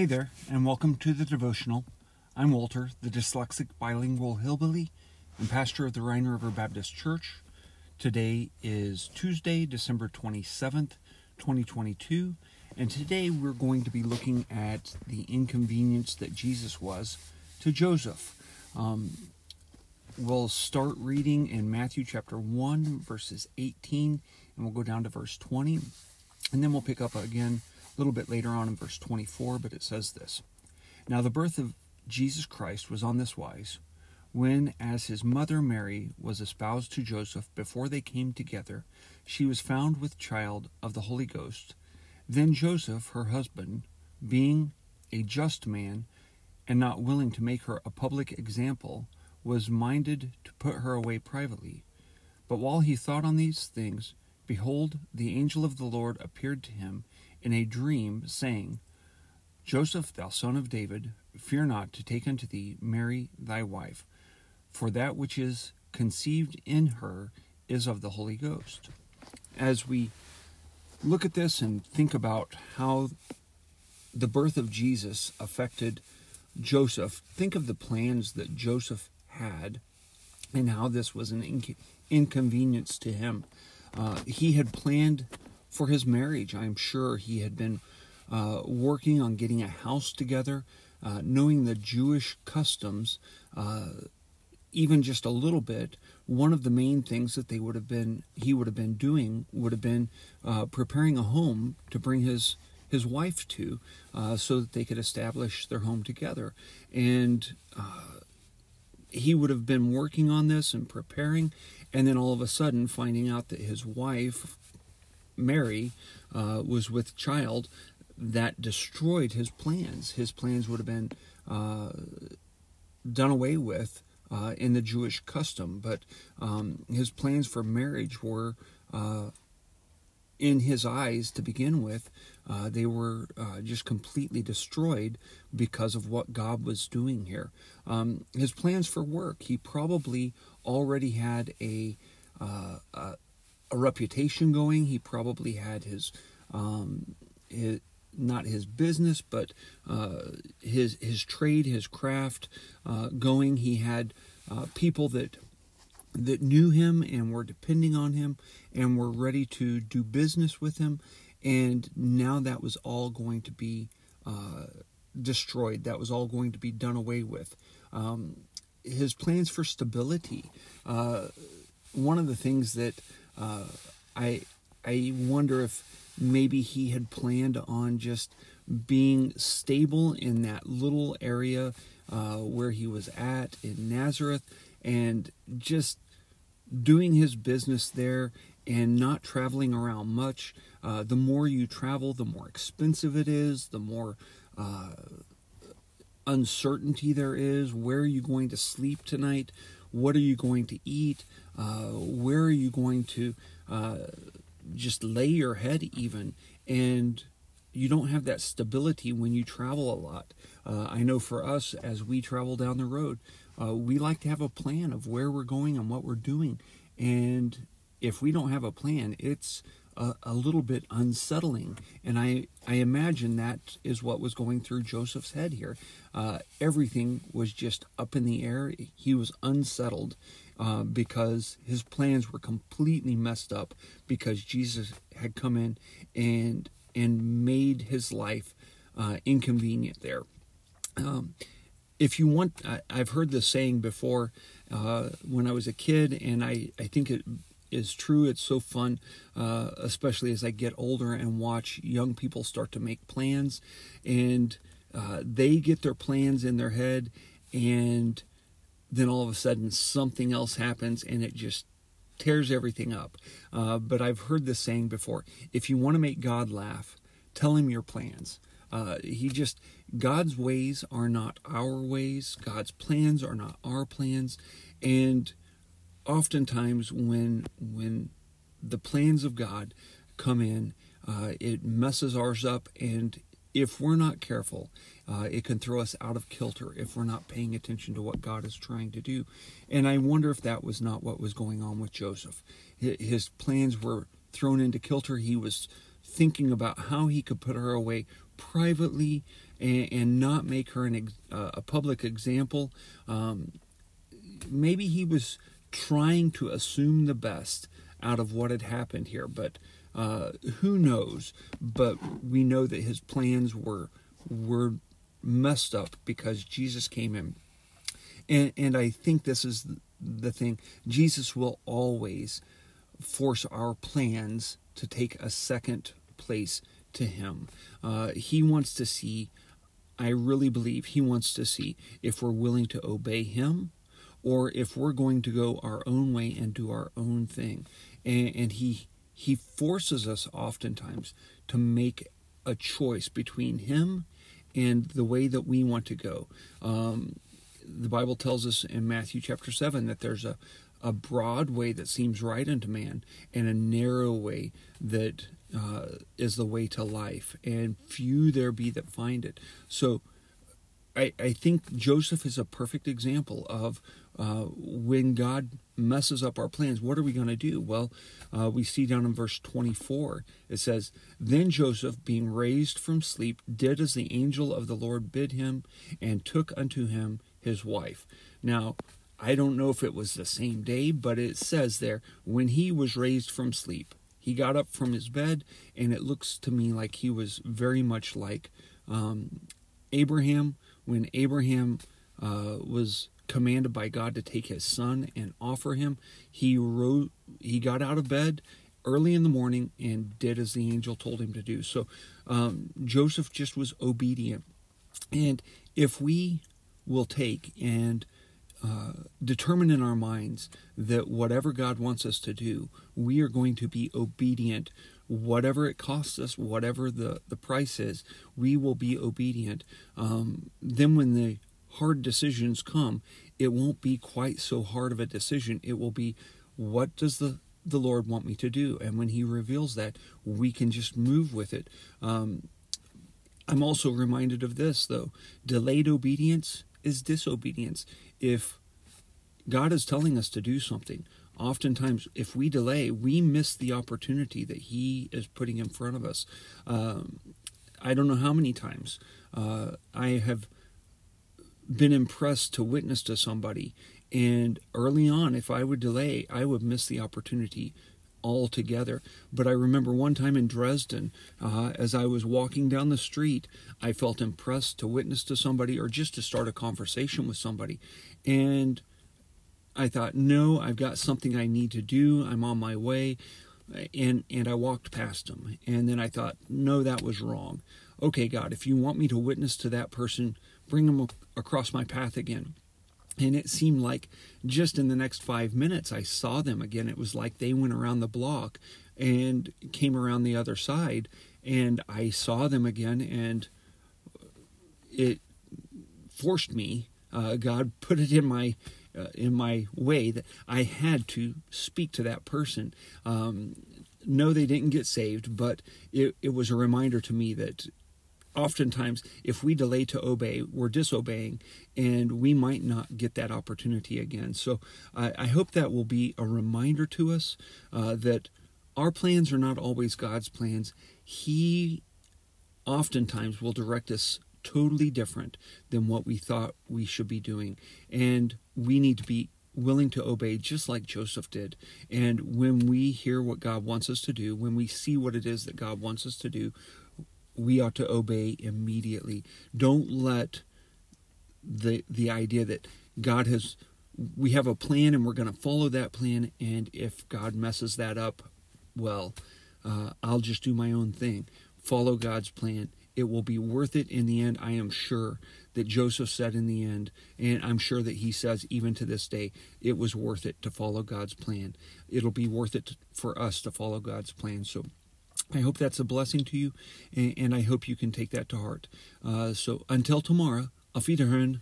Hey there, and welcome to the devotional. I'm Walter, the dyslexic bilingual hillbilly and pastor of the Rhine River Baptist Church. Today is Tuesday, December 27th, 2022, and today we're going to be looking at the inconvenience that Jesus was to Joseph. Um, we'll start reading in Matthew chapter 1, verses 18, and we'll go down to verse 20, and then we'll pick up again a little bit later on in verse 24, but it says this Now the birth of Jesus Christ was on this wise when, as his mother Mary was espoused to Joseph before they came together, she was found with child of the Holy Ghost. Then Joseph, her husband, being a just man and not willing to make her a public example, was minded to put her away privately. But while he thought on these things, behold, the angel of the Lord appeared to him in a dream, saying, Joseph, thou son of David, fear not to take unto thee Mary thy wife, for that which is conceived in her is of the Holy Ghost. As we look at this and think about how the birth of Jesus affected Joseph, think of the plans that Joseph had and how this was an inc- inconvenience to him. Uh, he had planned for his marriage. I'm sure he had been uh, working on getting a house together, uh, knowing the Jewish customs, uh, even just a little bit. One of the main things that they would have been, he would have been doing, would have been uh, preparing a home to bring his his wife to, uh, so that they could establish their home together, and uh, he would have been working on this and preparing, and then all of a sudden finding out that his wife Mary uh, was with child, that destroyed his plans. His plans would have been uh, done away with uh, in the Jewish custom, but um, his plans for marriage were, uh, in his eyes to begin with, uh, they were uh, just completely destroyed because of what God was doing here. Um, his plans for work, he probably already had a, a a reputation going. He probably had his, um, his not his business, but uh, his his trade, his craft uh, going. He had uh, people that that knew him and were depending on him and were ready to do business with him. And now that was all going to be uh, destroyed. That was all going to be done away with. Um, his plans for stability. Uh, one of the things that uh, I I wonder if maybe he had planned on just being stable in that little area uh, where he was at in Nazareth and just doing his business there and not traveling around much. Uh, the more you travel, the more expensive it is, the more uh, uncertainty there is. Where are you going to sleep tonight? What are you going to eat? Uh, where are you going to uh, just lay your head even? And you don't have that stability when you travel a lot. Uh, I know for us, as we travel down the road, uh, we like to have a plan of where we're going and what we're doing. And if we don't have a plan, it's a, a, little bit unsettling. And I, I imagine that is what was going through Joseph's head here. Uh, everything was just up in the air. He was unsettled uh, because his plans were completely messed up because Jesus had come in and and made his life uh, inconvenient there. Um, if you want, I, have heard this saying before uh, when I was a kid, and I, I think it is true. It's so fun, uh, especially as I get older and watch young people start to make plans, and uh, they get their plans in their head, and then all of a sudden something else happens, and it just tears everything up. Uh, but I've heard this saying before: if you want to make God laugh, tell him your plans. Uh, he just God's ways are not our ways. God's plans are not our plans, and oftentimes when when the plans of God come in, uh, it messes ours up, and if we're not careful, uh, it can throw us out of kilter if we're not paying attention to what God is trying to do. And I wonder if that was not what was going on with Joseph. His plans were thrown into kilter. He was thinking about how he could put her away privately and, and not make her an uh, a public example. Um, maybe he was trying to assume the best out of what had happened here, but uh, who knows? But we know that his plans were were messed up because Jesus came in, and and I think this is the thing. Jesus will always force our plans to take a second place to him. Uh, he wants to see. I really believe he wants to see if we're willing to obey him or if we're going to go our own way and do our own thing. And, and he he forces us oftentimes to make a choice between him and the way that we want to go. Um, the Bible tells us in Matthew chapter 7 that there's a, a broad way that seems right unto man and a narrow way that uh, is the way to life, and few there be that find it. So I, I think Joseph is a perfect example of uh, when God messes up our plans, what are we going to do? Well, uh, we see down in verse 24, it says, Then Joseph, being raised from sleep, did as the angel of the Lord bid him, and took unto him his wife. Now, I don't know if it was the same day, but it says there, when he was raised from sleep, he got up from his bed, and it looks to me like he was very much like um, Abraham when Abraham uh, was commanded by God to take his son and offer him, he wrote, he got out of bed early in the morning and did as the angel told him to do. So um, Joseph just was obedient. And if we will take and uh, determine in our minds that whatever God wants us to do, we are going to be obedient, whatever it costs us, whatever the, the price is, we will be obedient. Um, then, when the hard decisions come, it won't be quite so hard of a decision. It will be, what does the the Lord want me to do? And when He reveals that, we can just move with it. Um, I'm also reminded of this, though delayed obedience is disobedience. If God is telling us to do something, oftentimes if we delay, we miss the opportunity that He is putting in front of us. Um, I don't know how many times uh, I have been impressed to witness to somebody. And early on, if I would delay, I would miss the opportunity altogether. But I remember one time in Dresden, uh, as I was walking down the street, I felt impressed to witness to somebody or just to start a conversation with somebody. And I thought, no, I've got something I need to do. I'm on my way. And, and I walked past them. And then I thought, no, that was wrong. Okay, God, if you want me to witness to that person, bring them across my path again. And it seemed like just in the next five minutes, I saw them again. It was like they went around the block and came around the other side, and I saw them again, and it forced me. Uh, God put it in my uh, in my way that I had to speak to that person. Um, no, they didn't get saved, but it, it was a reminder to me that oftentimes if we delay to obey we're disobeying and we might not get that opportunity again. So i, I hope that will be a reminder to us uh, that our plans are not always god's plans. He oftentimes will direct us totally different than what we thought we should be doing. And we need to be willing to obey just like Joseph did. And when we hear what God wants us to do, when we see what it is that God wants us to do, we ought to obey immediately. Don't let the the idea that God has we have a plan and we're going to follow that plan and if God messes that up, well, uh, I'll just do my own thing. Follow God's plan. It will be worth it in the end. I am sure that Joseph said in the end, and I'm sure that he says even to this day, it was worth it to follow God's plan. It'll be worth it for us to follow God's plan. So I hope that's a blessing to you, and, I hope you can take that to heart. Uh, so until tomorrow, auf Wiederhören.